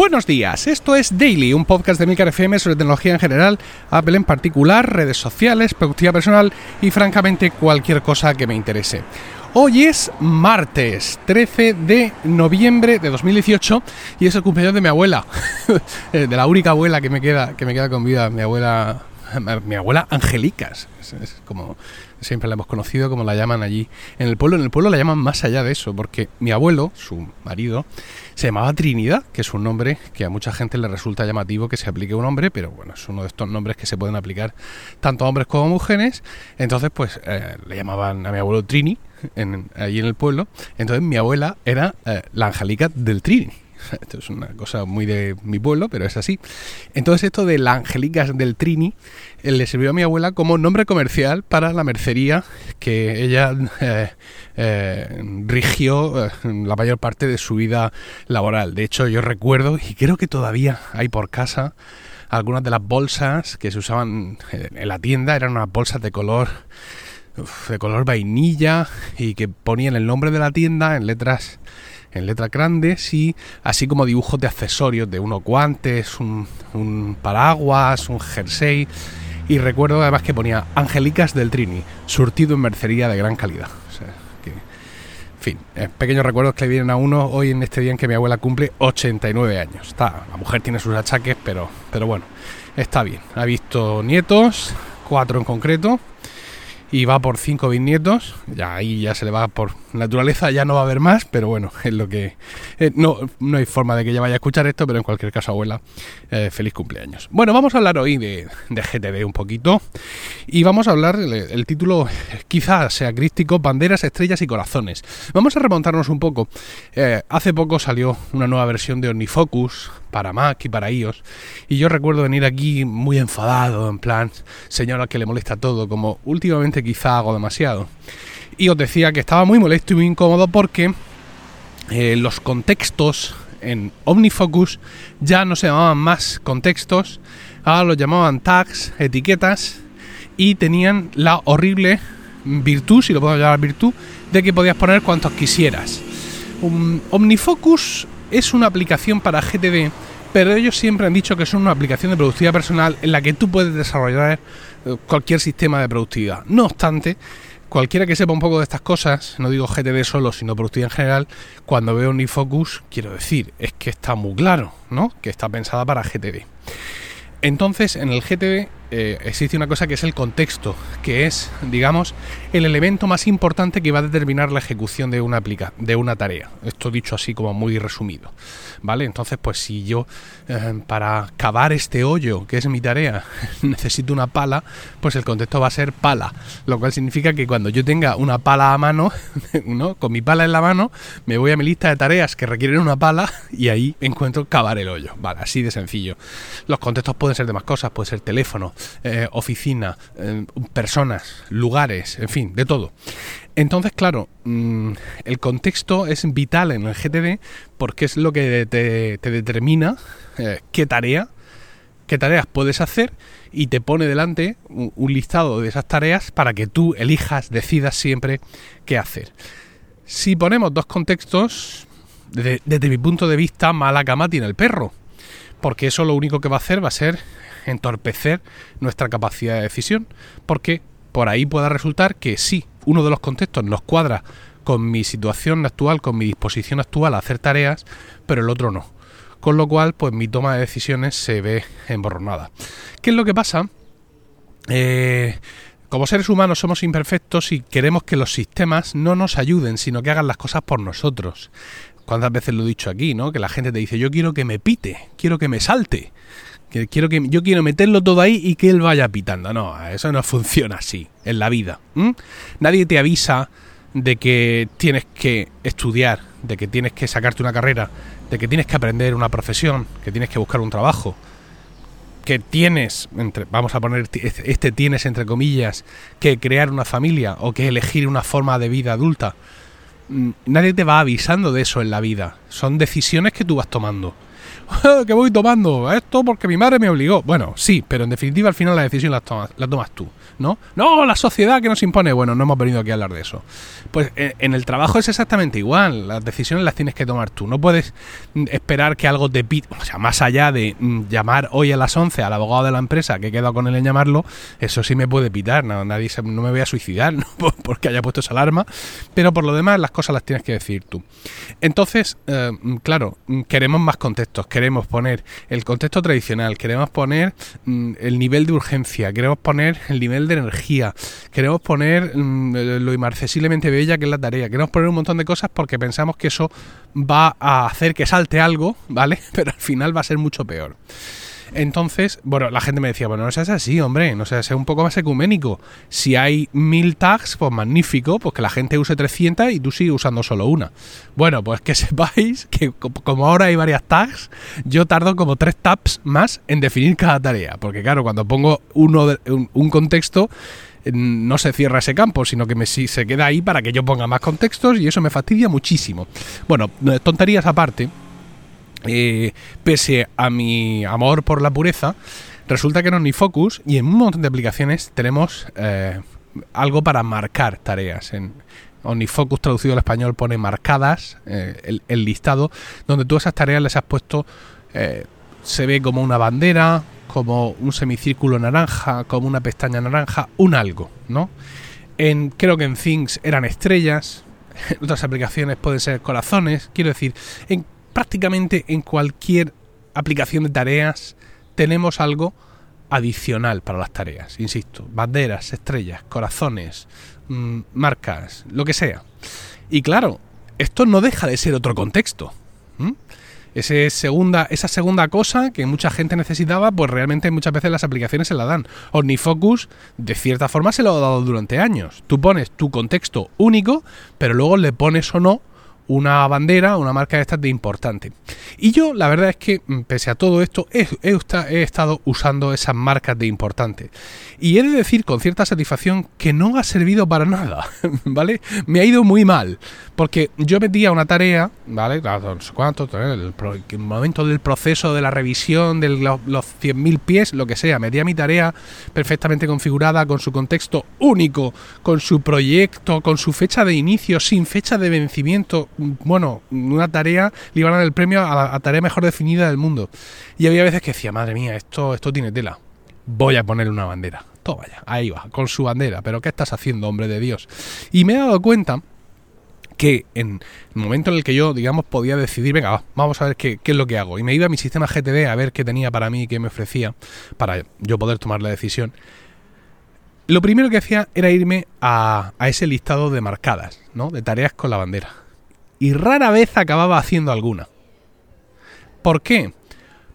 Buenos días, esto es Daily, un podcast de Milcar FM sobre tecnología en general, Apple en particular, redes sociales, productividad personal y francamente cualquier cosa que me interese. Hoy es martes 13 de noviembre de 2018 y es el cumpleaños de mi abuela, de la única abuela que me queda, que me queda con vida, mi abuela mi abuela Angelicas, es, como siempre la hemos conocido, como la llaman allí en el pueblo. En el pueblo la llaman más allá de eso, porque mi abuelo, su marido, se llamaba Trinidad, que es un nombre que a mucha gente le resulta llamativo que se aplique un hombre, pero bueno, es uno de estos nombres que se pueden aplicar tanto a hombres como a mujeres. Entonces, pues eh, le llamaban a mi abuelo Trini, en, allí en el pueblo. Entonces mi abuela era eh, la Angelica del Trini. Esto es una cosa muy de mi pueblo, pero es así. Entonces esto de la Angelicas del Trini eh, le sirvió a mi abuela como nombre comercial para la mercería que ella eh, eh, rigió la mayor parte de su vida laboral. De hecho, yo recuerdo, y creo que todavía hay por casa, algunas de las bolsas que se usaban en la tienda eran unas bolsas de color de color vainilla y que ponían el nombre de la tienda en letras en letras grandes y así como dibujos de accesorios, de unos guantes, un, paraguas, un jersey. Y recuerdo además que ponía Angelicas del Trini, surtido en mercería de gran calidad. en fin, pequeños recuerdos que le vienen a uno hoy en este día en que mi abuela cumple 89 años. Está, la mujer tiene sus achaques, pero, pero bueno, está bien. Ha visto nietos, cuatro en concreto, y va por cinco bisnietos. Ya ahí ya se le va por naturaleza, ya no va a haber más, pero bueno, es lo que. Eh, no, no hay forma de que ella vaya a escuchar esto, pero en cualquier caso, abuela, eh, feliz cumpleaños. Bueno, vamos a hablar hoy de, de GTD un poquito. Y vamos a hablar, el, título quizás sea crístico: Banderas, Estrellas y Corazones. Vamos a remontarnos un poco. Eh, hace poco salió una nueva versión de OmniFocus para Mac y para iOS. Y yo recuerdo venir aquí muy enfadado, en plan, señora que le molesta todo, como últimamente quizá hago demasiado. Y os decía que estaba muy molesto y muy incómodo porque eh, los contextos en OmniFocus ya no se llamaban más contextos, ahora los llamaban tags, etiquetas, y tenían la horrible virtud, si lo puedo llamar virtud, de que podías poner cuantos quisieras. OmniFocus es una aplicación para GTD, pero ellos siempre han dicho que es una aplicación de productividad personal en la que tú puedes desarrollar eh, cualquier sistema de productividad. No obstante, cualquiera que sepa un poco de estas cosas, no digo GTD solo, sino productividad en general, cuando veo OmniFocus, quiero decir, es que está muy claro, ¿no? Que está pensada para GTD. Entonces, en el GTD eh, existe una cosa que es el contexto, que es, digamos, el elemento más importante que va a determinar la ejecución de una aplica de una tarea. Esto dicho así como muy resumido, ¿vale? Entonces, pues si yo eh, para cavar este hoyo, que es mi tarea, necesito una pala, pues el contexto va a ser pala, lo cual significa que cuando yo tenga una pala a mano, ¿no? Con mi pala en la mano, me voy a mi lista de tareas que requieren una pala y ahí encuentro cavar el hoyo, ¿vale? Así de sencillo. Los contextos pueden ser de más cosas, puede ser teléfono, eh, oficina, eh, personas, lugares, en fin, de todo. Entonces, claro, mm, el contexto es vital en el GTD porque es lo que te, determina eh, qué tarea, qué tareas puedes hacer y te pone delante un, listado de esas tareas para que tú elijas, decidas siempre qué hacer. Si ponemos dos contextos, desde, mi punto de vista, mala cama tiene el perro porque eso lo único que va a hacer va a ser entorpecer nuestra capacidad de decisión, porque por ahí pueda resultar que sí, uno de los contextos nos cuadra con mi situación actual, con mi disposición actual a hacer tareas, pero el otro no. Con lo cual, pues mi toma de decisiones se ve emborronada. ¿Qué es lo que pasa? Eh, como seres humanos somos imperfectos y queremos que los sistemas no nos ayuden, sino que hagan las cosas por nosotros. ¿Cuántas veces lo he dicho aquí, no? Que la gente te dice, yo quiero que me pite, quiero que me salte. Que quiero que yo quiero meterlo todo ahí y que él vaya pitando. No, eso no funciona así en la vida. Nadie te avisa de que tienes que estudiar, de que tienes que sacarte una carrera, de que tienes que aprender una profesión, que tienes que buscar un trabajo, que tienes, entre, vamos a poner este tienes entre comillas, que crear una familia o que elegir una forma de vida adulta. Mm, nadie te va avisando de eso en la vida. Son decisiones que tú vas tomando. que voy tomando esto porque mi madre me obligó. Bueno, sí, pero en definitiva al final la decisión la tomas, la tomas tú, ¿no? No, la sociedad que nos impone. Bueno, no hemos venido aquí a hablar de eso. Pues eh, en el trabajo es exactamente igual. Las decisiones las tienes que tomar tú. No puedes mm, esperar que algo te pida. O sea, más allá de mm, llamar hoy a las 11 al abogado de la empresa que he quedado con él en llamarlo, eso sí me puede pitar. Nadie no me voy a suicidar porque haya puesto esa alarma. Pero por lo demás, las cosas las tienes que decir tú. Entonces, eh, claro, queremos más Queremos poner el contexto tradicional. Queremos poner mm, el nivel de urgencia. Queremos poner el nivel de energía. Queremos poner lo inmarcesiblemente bella que es la tarea. Queremos poner un montón de cosas porque pensamos que eso va a hacer que salte algo, ¿vale? Pero al final va a ser mucho peor. Entonces, bueno, la gente me decía, bueno, no seas así, hombre, no seas un poco más ecuménico. Si hay mil tags, pues magnífico, pues que la gente use 300 y tú sigues usando solo una. Bueno, pues que sepáis que como ahora hay varias tags, yo tardo como tres tabs más en definir cada tarea. Porque claro, cuando pongo uno un contexto, no se cierra ese campo, sino que se queda ahí para que yo ponga más contextos y eso me fastidia muchísimo. Bueno, tonterías aparte, eh, pese a mi amor por la pureza, resulta que en OmniFocus y en un montón de aplicaciones tenemos eh, algo para marcar tareas. En OmniFocus traducido al español pone marcadas eh, el, listado, donde tú esas tareas les has puesto, se ve como una bandera, como un semicírculo naranja, como una pestaña naranja, un algo, ¿no? En, creo que en Things eran estrellas, en otras aplicaciones pueden ser corazones, quiero decir, en prácticamente en cualquier aplicación de tareas tenemos algo adicional para las tareas, insisto, banderas, estrellas, corazones, mm, marcas, lo que sea. Y claro, esto no deja de ser otro contexto. Ese segunda, esa segunda cosa que mucha gente necesitaba, pues realmente muchas veces las aplicaciones se la dan. OmniFocus, de cierta forma, se lo ha dado durante años. Tú pones tu contexto único, pero luego le pones o no una bandera, una marca de estas de importante. Y yo la verdad es que, mm, pese a todo esto, he, estado usando esas marcas de importante. Y he de decir con cierta satisfacción que no ha servido para nada, ¿vale? Me ha ido muy mal, porque yo metía una tarea, ¿vale? No cuánto, el, el, momento del proceso de la revisión de los, los 100.000 pies, lo que sea, metía mi tarea perfectamente configurada, con su contexto único, con su proyecto, con su fecha de inicio, sin fecha de vencimiento, bueno, una tarea, le iban a dar el premio a la tarea mejor definida del mundo. Y había veces que decía, madre mía, esto, esto tiene tela. Voy a poner una bandera. Todo vaya, ahí va, con su bandera. Pero ¿qué estás haciendo, hombre de Dios? Y me he dado cuenta que en el momento en el que yo, digamos, podía decidir, venga, vamos a ver qué, qué, es lo que hago. Y me iba a mi sistema GTD a ver qué tenía para mí, qué me ofrecía, para yo poder tomar la decisión. Lo primero que hacía era irme a, a ese listado de marcadas, ¿no? De tareas con la bandera y rara vez acababa haciendo alguna. ¿Por qué?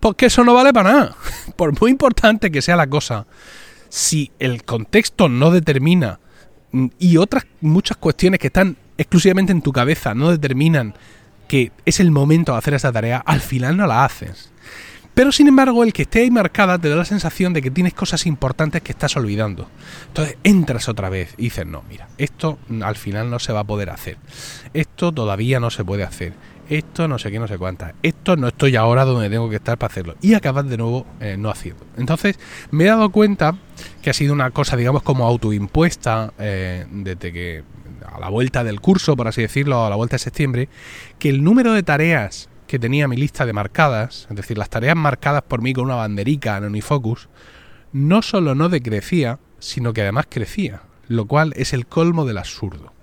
Porque eso no vale para nada. Por muy importante que sea la cosa, si el contexto no determina mm, y otras muchas cuestiones que están exclusivamente en tu cabeza no determinan que es el momento de hacer esa tarea, al final no la haces. Pero sin embargo, el que esté ahí marcada te da la sensación de que tienes cosas importantes que estás olvidando. Entonces entras otra vez y dices, no, mira, esto al final no se va a poder hacer. Esto todavía no se puede hacer. Esto no sé qué, no sé cuántas. Esto no estoy ahora donde tengo que estar para hacerlo. Y acabas de nuevo eh, no haciendo. Entonces me he dado cuenta que ha sido una cosa, digamos, como autoimpuesta eh, desde que a la vuelta del curso, por así decirlo, a la vuelta de septiembre, que el número de tareas que tenía mi lista de marcadas, es decir, las tareas marcadas por mí con una banderica en Unifocus, no solo no decrecía, sino que además crecía, lo cual es el colmo del absurdo.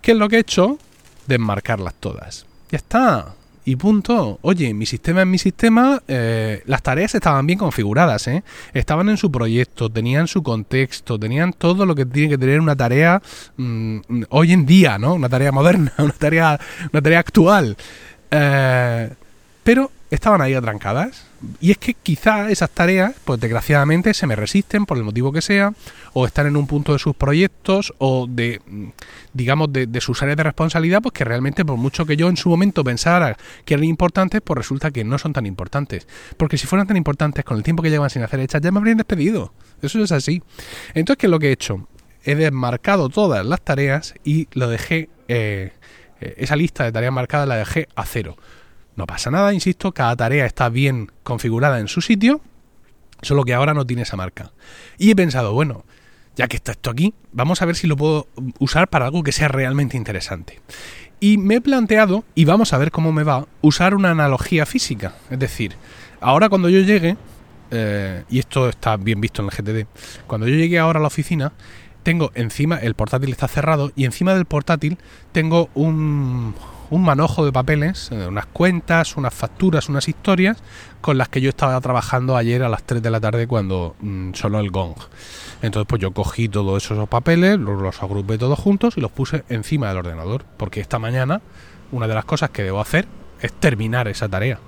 ¿Qué es lo que he hecho? Desmarcarlas todas. Ya está. Y punto. Oye, mi sistema es mi sistema. Eh, las tareas estaban bien configuradas, ¿eh? Estaban en su proyecto, tenían su contexto, tenían todo lo que tiene que tener una tarea mm, hoy en día, ¿no? Una tarea moderna, una tarea, una tarea actual. Eh, pero estaban ahí atrancadas. Y es que quizá esas tareas, pues desgraciadamente, se me resisten por el motivo que sea, o están en un punto de sus proyectos, o de, digamos, de, sus áreas de responsabilidad, pues que realmente, por mucho que yo en su momento pensara que eran importantes, pues resulta que no son tan importantes. Porque si fueran tan importantes con el tiempo que llevan sin hacer hechas, ya me habrían despedido. Eso es así. Entonces, ¿qué es lo que he hecho? He desmarcado todas las tareas y lo dejé. Eh, esa lista de tareas marcadas la dejé a cero. No pasa nada, insisto, cada tarea está bien configurada en su sitio, solo que ahora no tiene esa marca. Y he pensado, bueno, ya que está esto aquí, vamos a ver si lo puedo usar para algo que sea realmente interesante. Y me he planteado, y vamos a ver cómo me va, usar una analogía física. Es decir, ahora cuando yo llegue, eh, y esto está bien visto en el GTD, cuando yo llegue ahora a la oficina, tengo encima, el portátil está cerrado, y encima del portátil tengo un, un manojo de papeles, eh, unas cuentas, unas facturas, unas historias con las que yo estaba trabajando ayer a las 3 de la tarde cuando mm, sonó el gong. Entonces pues yo cogí todos esos papeles, los, los agrupé todos juntos y los puse encima del ordenador, porque esta mañana una de las cosas que debo hacer es terminar esa tarea,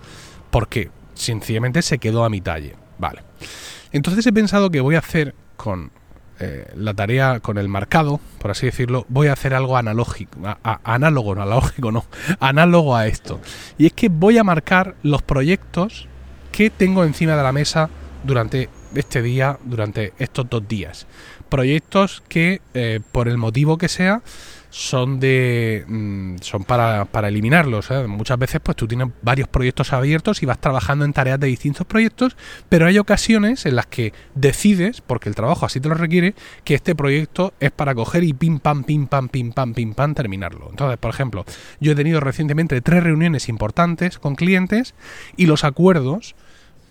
porque sencillamente se quedó a mitad ayer. Vale. Entonces he pensado que voy a hacer con eh, la tarea con el marcado, por así decirlo, voy a hacer algo analógico, análogo, no analógico, no, análogo a esto. Y es que voy a marcar los proyectos que tengo encima de la mesa durante este día, durante estos dos días. Proyectos que, eh, por el motivo que sea, son de mm, son para, para eliminarlos. ¿eh? Muchas veces pues tú tienes varios proyectos abiertos y vas trabajando en tareas de distintos proyectos, pero hay ocasiones en las que decides, porque el trabajo así te lo requiere, que este proyecto es para coger y pim pam, pim pam, pim pam, pim pam, terminarlo. Entonces, por ejemplo, yo he tenido recientemente tres reuniones importantes con clientes y los acuerdos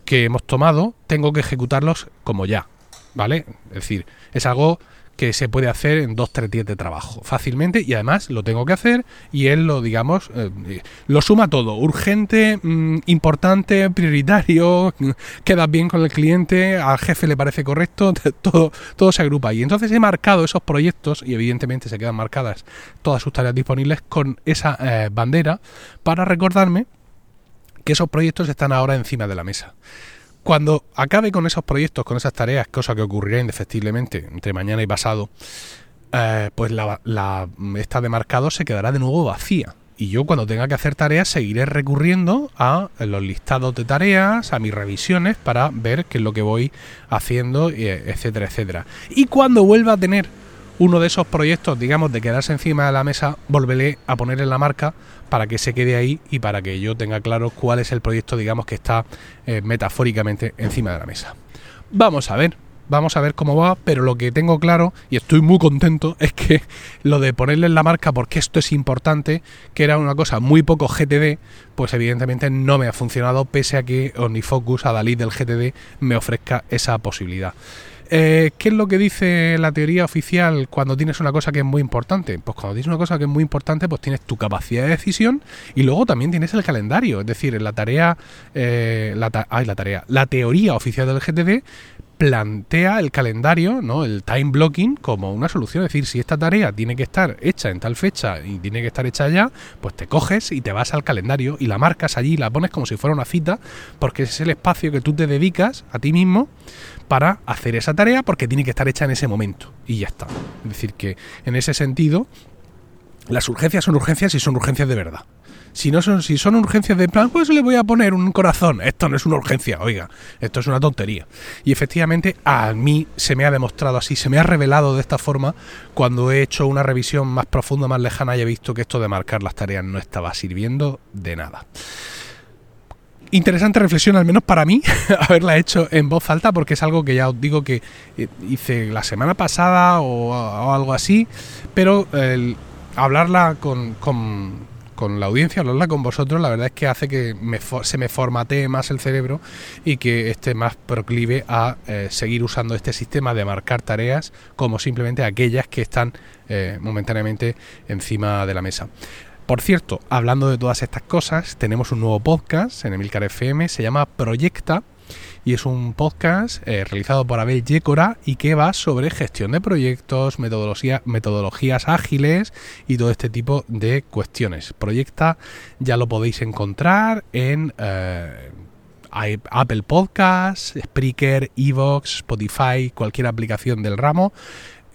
que hemos tomado tengo que ejecutarlos como ya. ¿Vale? Es decir, es algo que se puede hacer en dos, tres días de trabajo fácilmente y además lo tengo que hacer y él lo, digamos, eh, lo suma todo, urgente, mm, importante, prioritario, queda bien con el cliente, al jefe le parece correcto, todo, todo se agrupa y entonces he marcado esos proyectos y evidentemente se quedan marcadas todas sus tareas disponibles con esa eh, bandera para recordarme que esos proyectos están ahora encima de la mesa. Cuando acabe con esos proyectos, con esas tareas, cosa que ocurrirá indefectiblemente entre mañana y pasado, eh, pues la, la, esta de marcado se quedará de nuevo vacía. Y yo cuando tenga que hacer tareas seguiré recurriendo a los listados de tareas, a mis revisiones para ver qué es lo que voy haciendo, etcétera, etcétera. Y cuando vuelva a tener uno de esos proyectos, digamos, de quedarse encima de la mesa, volveré a ponerle la marca para que se quede ahí y para que yo tenga claro cuál es el proyecto, digamos, que está eh, metafóricamente encima de la mesa. Vamos a ver, vamos a ver cómo va, pero lo que tengo claro, y estoy muy contento, es que lo de ponerle la marca, porque esto es importante, que era una cosa muy poco GTD, pues evidentemente no me ha funcionado, pese a que OmniFocus, a Dalí del GTD, me ofrezca esa posibilidad. Eh, ¿Qué es lo que dice la teoría oficial cuando tienes una cosa que es muy importante? Pues cuando tienes una cosa que es muy importante, pues tienes tu capacidad de decisión y luego también tienes el calendario. Es decir, la tarea, eh, la, la tarea, la teoría oficial del GTD plantea el calendario, ¿no? el time blocking, como una solución. Es decir, si esta tarea tiene que estar hecha en tal fecha y tiene que estar hecha ya, pues te coges y te vas al calendario y la marcas allí, la pones como si fuera una cita, porque es el espacio que tú te dedicas a ti mismo para hacer esa tarea, porque tiene que estar hecha en ese momento. Y ya está. Es decir, que en ese sentido, las urgencias son urgencias y son urgencias de verdad. Si no son, si son urgencias de plan, pues le voy a poner un corazón. Esto no es una urgencia, oiga, esto es una tontería. Y efectivamente a mí se me ha demostrado así, se me ha revelado de esta forma cuando he hecho una revisión más profunda, más lejana y he visto que esto de marcar las tareas no estaba sirviendo de nada interesante reflexión, al menos para mí, haberla hecho en voz alta, porque es algo que ya os digo que eh, hice la semana pasada o, algo así, pero hablarla con, con la audiencia, hablarla con vosotros, la verdad es que hace que se me formatee más el cerebro y que esté más proclive a eh, seguir usando este sistema de marcar tareas como simplemente aquellas que están eh, momentáneamente encima de la mesa. Por cierto, hablando de todas estas cosas, tenemos un nuevo podcast en Emilcar FM, se llama Proyecta y es un podcast eh, realizado por Abel Yécora y que va sobre gestión de proyectos, metodología, metodologías ágiles y todo este tipo de cuestiones. Proyecta ya lo podéis encontrar en eh, Apple Podcasts, Spreaker, Evox, Spotify, cualquier aplicación del ramo.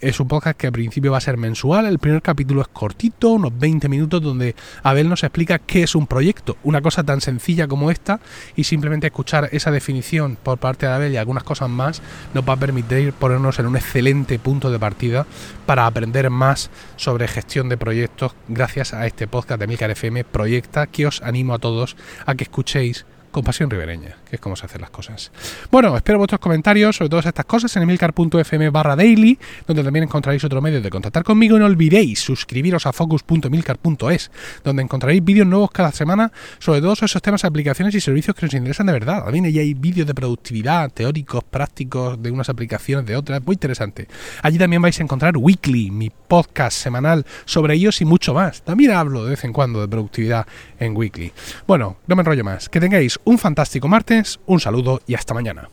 Es un podcast que al principio va a ser mensual. El primer capítulo es cortito, unos 20 minutos, donde Abel nos explica qué es un proyecto. Una cosa tan sencilla como esta y simplemente escuchar esa definición por parte de Abel y algunas cosas más nos va a permitir ponernos en un excelente punto de partida para aprender más sobre gestión de proyectos gracias a este podcast de Milcar FM Proyecta que os animo a todos a que escuchéis con pasión ribereña, que es como se hacen las cosas. Bueno, espero vuestros comentarios sobre todas estas cosas en emilcar.fm barra daily, donde también encontraréis otro medio de contactar conmigo. Y no olvidéis suscribiros a focus.emilcar.es, donde encontraréis vídeos nuevos cada semana sobre todos esos temas, aplicaciones y servicios que nos interesan de verdad. También allí hay vídeos de productividad, teóricos, prácticos, de unas aplicaciones, de otras, muy interesante. Allí también vais a encontrar Weekly, mi podcast semanal sobre ellos y mucho más. También hablo de vez en cuando de productividad en Weekly. Bueno, no me enrollo más. Que tengáis un fantástico martes, un saludo y hasta mañana.